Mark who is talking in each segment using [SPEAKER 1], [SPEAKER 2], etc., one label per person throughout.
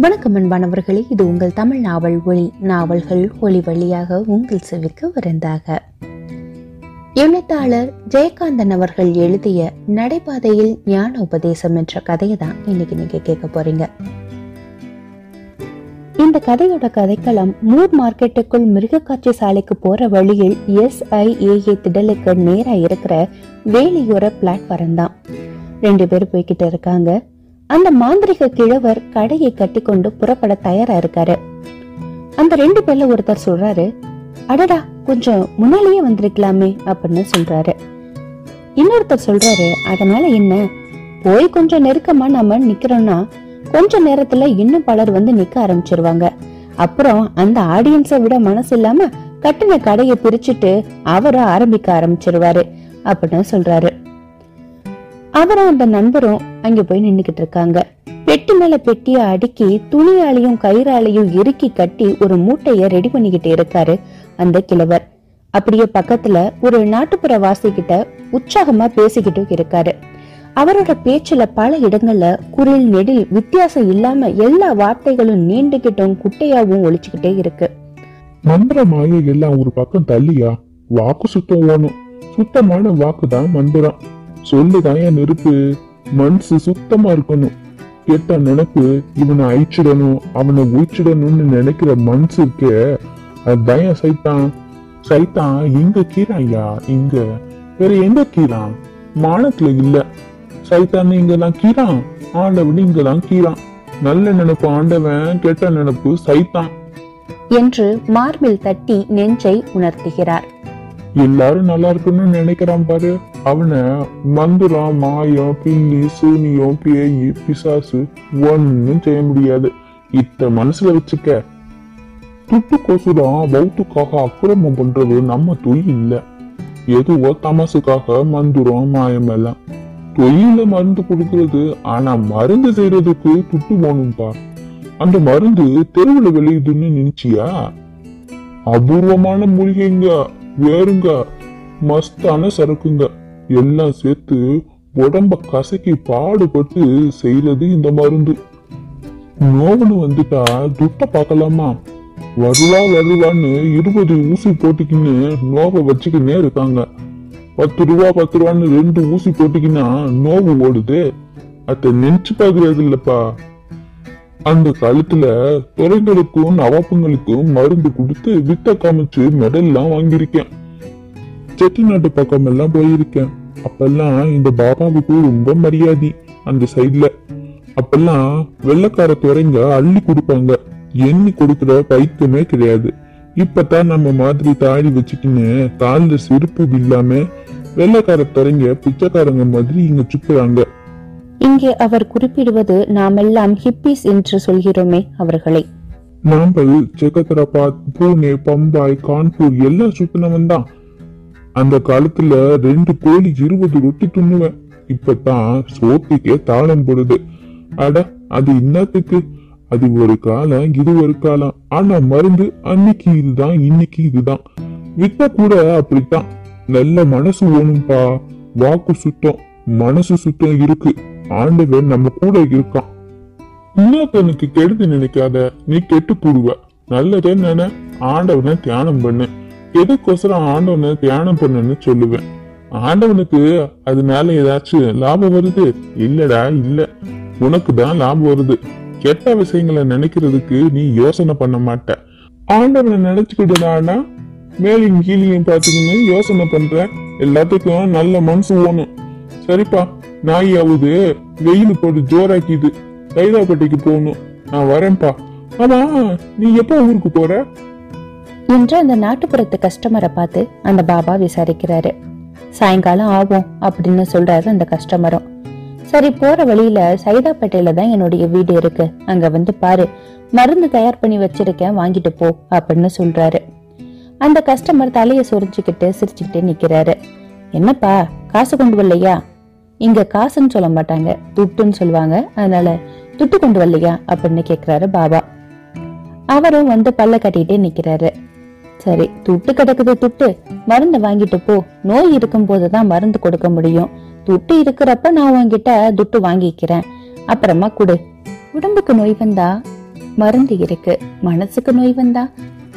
[SPEAKER 1] வணக்கம் அன்பானவர்களே இது உங்கள் தமிழ் நாவல் ஒளி நாவல்கள் ஒளி வழியாக உங்கள் செவிக்கு விருந்தாக. எழுத்தாளர் ஜெயகாந்தன் அவர்கள் எழுதிய நடைபாதையில் ஞான உபதேசம் என்ற கதையை தான் இன்னைக்கு நீங்க கேட்க போறீங்க. இந்த கதையோட கதைக்களம் மூர் மார்க்கெட்டுக்குள் மிருகக்காட்சி சாலைக்கு போற வழியில் எஸ்ஐஏஏ திடலுக்கு நேரா இருக்கிற வேலையோர பிளாட்ஃபாரம் தான் ரெண்டு பேர் போய்கிட்டு இருக்காங்க. அந்த மாந்திரிக கிழவர் கடையை கட்டிக்கொண்டு புறப்பட தயாரா இருக்காரு. அந்த ரெண்டு பேர்ல ஒருத்தர் சொல்றாரு அடடா கொஞ்சம் முன்னாலேயே வந்திருக்கலாமே அப்படின்னு சொல்றாரு. இன்னொருத்தர் சொல்றாரு அதனால என்ன? போய் கொஞ்சம் நெருக்கமா நாம நிக்கிறோம்னா கொஞ்ச நேரத்துல இன்னும் பலர் வந்து நிக்க ஆரம்பிச்சிருவாங்க. அப்புறம் அந்த ஆடியன்ஸை விட மனசு இல்லாம கட்டின கடையை பிரிச்சுட்டு அவரும் ஆரம்பிக்க ஆரம்பிச்சிருவாரு அப்படின்னு சொல்றாரு. அவரும் அந்த நண்பரும் அங்க போய் நின்னுகிட்டு இருக்காங்க. பெட்டி மேல பெட்டிய அடுக்கி துணியாலையும் கயிறாலையும் இறுக்கி கட்டி ஒரு மூட்டைய ரெடி பண்ணிக்கிட்டு இருக்காரு அந்த கிழவர். அப்படியே பக்கத்துல ஒரு நாட்டுப்புற வாசிக்கிட்ட உற்சாகமா பேசிக்கிட்டும் இருக்காரு. அவரோட பேச்சுல பல இடங்கள்ல குரில் நெடில் வித்தியாசம் இல்லாம எல்லா வார்த்தைகளும் நீண்டுகிட்டும் குட்டையாவும் ஒழிச்சுக்கிட்டே இருக்கு.
[SPEAKER 2] மந்திர மாயை எல்லாம் ஒரு பக்கம் தள்ளியா? வாக்கு சுத்தம் ஓணும். சுத்தமான வாக்குதான் மந்திரம். சொல்லுதான் என் நெருப்பு. மனசு சுத்தமா இருக்கணும். கெட்ட நினைப்பு இவனை அழிச்சிடணும் அவனை உயிச்சிடணும்னு நினைக்கிற மனசு இருக்கே. அதுதான் என் சைத்தான். சைத்தான் இங்க கீராயா இங்க வேற எங்க கீரான் மானத்துல இல்ல. சைத்தான் இங்கதான் கீரான் ஆண்டவன் இங்கதான் கீரான் நல்ல நினைப்பு ஆண்டவன் கெட்ட நினைப்பு சைத்தான்.
[SPEAKER 1] என்று மார்பில் தட்டி நெஞ்சை உணர்த்துகிறார்.
[SPEAKER 2] எல்லாரும் நல்லா இருக்கணும்னு நினைக்கிறான் பாரு. அவனை மந்திரம் மாயம் பில்லி சூனியம் பேய் பிசாசு ஒன்னும் செய்ய முடியாது. இத்த மனசுல வச்சுக்க. துட்டு கொசுதான் பௌத்துக்காக அக்கிரமம் பண்றது நம்ம தொழில் இல்ல. எதுவோ தமசுக்காக மந்திரம் மாயம் எல்லாம். தொழில மருந்து கொடுக்கறது ஆனா மருந்து செய்யறதுக்கு துட்டு போகணும்பா அந்த மருந்து தெருவுல விளையுதுன்னு நினைச்சியா? அபூர்வமான மூலிகைங்க வேறுங்க மஸ்தான சரக்குங்க. எல்லாம் சேர்த்து உடம்ப கசக்கி பாடுபட்டு செய்யறது இந்த மருந்து. நோவுன்னு வந்துட்டா துட்ட பார்க்கலாமா? வருவா வருவான்னு இருபது ஊசி போட்டுக்கின்னு நோவை வச்சுக்கின்னே இருக்காங்க. பத்து ரூபா பத்து ரூபான்னு ரெண்டு ஊசி போட்டுக்கின்னா நோவு ஓடுது. அத நினைச்சு பாக்குறது இல்லப்பா. அந்த காலத்துல துறைகளுக்கும் நவாப்புங்களுக்கும் மருந்து கொடுத்து வித்த காமிச்சு மெடல்லாம் வாங்கியிருக்கேன். செட்டிநாட்டு பக்கம் எல்லாம் போயிருக்கேன். அப்பெல்லாம் இந்த பாபாவுக்கு ரொம்ப மரியாதை அந்த சைடுல அப்பெல்லாம் வெள்ளக்கார துறைங்க அள்ளி கொடுப்பாங்க. எண்ணி கொடுக்கிற பைத்தியமே கிடையாது. இப்பதான் நம்ம மாதிரி தாடி வச்சுக்கின்னு கால்ல செருப்பு இல்லாம வெள்ளக்கார துறைங்க பிச்சைக்காரங்க மாதிரி இங்க சுத்துறாங்க.
[SPEAKER 1] இங்கே அவர் குறிப்பிடுவது நாமெல்லாம் ஹிப்பிஸ் என்று சொல்கிறோமே அவர்களை.
[SPEAKER 2] நாம்பல் செகத்ராபாத் பூனே பம்பாய் கான்பூர் எல்லாம் சுத்தினவன் தான் அந்த காலத்துல ரெண்டு கோழி இருபது ரொட்டி துண்ணுவேன் இப்பதான் சோத்துக்கே தாளம் போடுது. அட அது இன்னத்துக்கு அது ஒரு காலம் இது ஒரு காலம். ஆனா மருந்து அன்னைக்கு இதுதான் இன்னைக்கு இதுதான். வித்த கூட அப்படித்தான். நல்ல மனசு வேணும்பா. வாக்கு சுத்தம் மனசு சுத்தம் இருக்கு. ஆண்டவன் நம்ம கூட இருக்கான். இன்னொருத்தனுக்கு கெடுதி நினைக்காத நீ கெட்டு கூடுவ நல்லதே நினை ஆண்டவனை தியானம் பண்ணு. எதுக்கோசரம் ஆண்டவனை தியானம் பண்ணுன்னு சொல்லுவேன். ஆண்டவனுக்கு மேல ஏதாச்சும் லாபம் வருது? இல்லடா இல்ல. உனக்கு தான் லாபம் வருது. கெட்ட விஷயங்களை நினைக்கிறதுக்கு நீ யோசனை பண்ண மாட்ட. ஆண்டவனை நினைச்சுக்கிட்டுதானா? மேலையும் கீழையும் பார்த்துக்கின்னு யோசனை பண்ற. எல்லாத்துக்கும் நல்ல மனசு ஓணும். சரிப்பா நாயாவது வெயில் போட்டு ஜோராக்கிது கைதாப்பட்டிக்கு போகணும். நான் வரேன்ப்பா. ஆமா நீ எப்போ ஊருக்கு போற?
[SPEAKER 1] என்று அந்த நாட்டுப்புறத்து கஸ்டமரை பார்த்து அந்த பாபா விசாரிக்கிறாரு. சாயங்காலம் ஆகும் அப்படின்னு சொல்றாரு அந்த கஸ்டமரும் சரி போற வழியில சைதாப்பேட்டையில தான் என்னுடைய வீடு இருக்கு. அங்க வந்து பாரு மருந்து தயார் பண்ணி வச்சிருக்கேன் வாங்கிட்டு போ அப்படின்னு சொல்றாரு. அந்த கஸ்டமர் தலைய சொரிஞ்சுக்கிட்டு சிரிச்சுக்கிட்டே நிக்கிறாரு. என்னப்பா காசு கொண்டு வரலையா? இங்க காசுன்னு சொல்ல மாட்டாங்க துட்டுன்னு சொல்லுவாங்க. அதனால துட்டு கொண்டு வரலையா அப்படின்னு கேக்குறாரு பாபா. அவரும் வந்து பல்ல கட்டிட்டே நிக்கிறாரு. சரி துட்டு கிடக்குது துட்டு. மருந்து வாங்கிட்டு போ. நோய் இருக்கும் போதுதான் மருந்து கொடுக்க முடியும். துட்டு இருக்கிறப்ப நான் உன்கிட்ட துட்டு வாங்கிக்கிறேன். அப்புறமா கொடு. உடம்புக்கு நோய் வந்தா மருந்து இருக்கு. மனசுக்கு நோய் வந்தா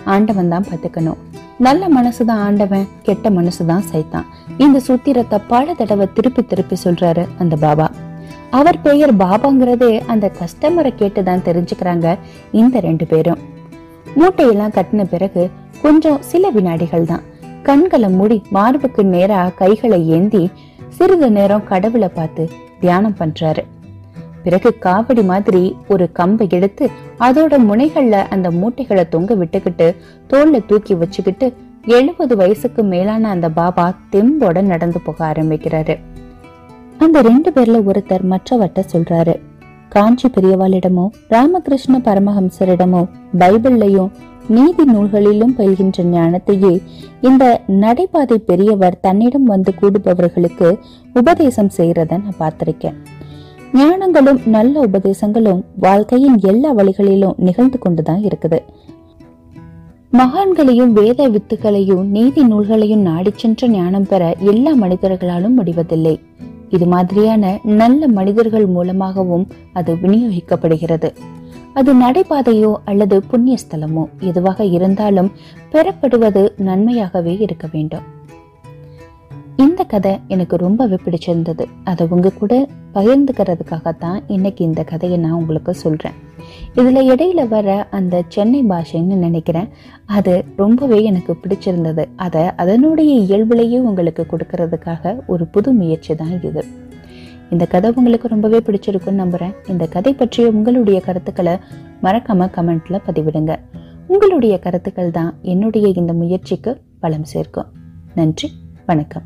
[SPEAKER 1] ஆண்டவன் தான் பாத்துக்கணும் நல்ல மனசுதான் ஆண்டவன் கெட்ட மனசுதான் சைத்தான். இந்த சூத்திரத்தை பல தடவை திருப்பி திருப்பி சொல்றாரு அந்த பாபா. அவர் பெயர் பாபாங்கிறதே அந்த கஸ்டமரை கேட்டுதான் தெரிஞ்சுக்கிறாங்க இந்த ரெண்டு பேரும். மூட்டையெல்லாம் கட்டின பிறகு கொஞ்சம் சில வினாடிகள் தான். கண்களை மூடி மார்புக்கு நேரா கைகளை ஏந்தி சிறிது நேரம் கடவுளை பார்த்து தியானம் பண்றாரு. பிறகு காவடி மாதிரி ஒரு கம்பை எடுத்து அதோட முனைகள்ல அந்த மூட்டைகளை தொங்க விட்டுக்கிட்டு தோல்ல தூக்கி வச்சுக்கிட்டு எழுபது வயசுக்கு மேலான அந்த பாபா தெம்போட நடந்து போக ஆரம்பிக்கிறாரு. அந்த ரெண்டு பேர்ல ஒருத்தர் மற்றவர்கிட்ட சொல்றாரு காஞ்சி பெரியவாளிடமோ ராமகிருஷ்ண பரமஹம்சரிடமோ பைபிள்லையும் நீதி நூல்களிலும் பயில்கின்ற ஞானத்தையே இந்த நடைபாதை பெரியவர் தன்னிடம் வந்து கூடுபவர்களுக்கு உபதேசம் செய்யறத நான் பார்த்திருக்கேன். ஞானங்களும் நல்ல உபதேசங்களும் வாழ்க்கையின் எல்லா வழிகளிலும் நிகழ்ந்து கொண்டுதான் இருக்குது. மகான்களையும் வேத வித்துகளையும் நீதி நூல்களையும் நாடி சென்ற ஞானம் பெற எல்லா மனிதர்களாலும் முடிவதில்லை. இது மாதிரியான நல்ல மனிதர்கள் மூலமாகவும் அது விநியோகிக்கப்படுகிறது. அது நடைபாதையோ அல்லது புண்ணிய ஸ்தலமோ எதுவாக இருந்தாலும் பெறப்படுவது நன்மையாகவே இருக்க வேண்டும். இந்த கதை எனக்கு ரொம்பவே பிடிச்சிருந்தது. அதை உங்க கூட பகிர்ந்துக்கிறதுக்காகத்தான் இன்னைக்கு இந்த கதையை நான் உங்களுக்கு சொல்றேன். இதுல இடையில வர அந்த சென்னை பாஷைன்னு நினைக்கிறேன். அது ரொம்பவே எனக்கு பிடிச்சிருந்தது. அதை அதனுடைய இயல்புலையே உங்களுக்கு கொடுக்கறதுக்காக ஒரு புது முயற்சி தான் இது. இந்த கதை உங்களுக்கு ரொம்பவே பிடிச்சிருக்குன்னு நம்புறேன். இந்த கதை பற்றிய உங்களுடைய கருத்துக்களை மறக்காம கமெண்ட்ல பதிவிடுங்க. உங்களுடைய கருத்துக்கள் தான் என்னுடைய இந்த முயற்சிக்கு பலம் சேர்க்கும். நன்றி வணக்கம்.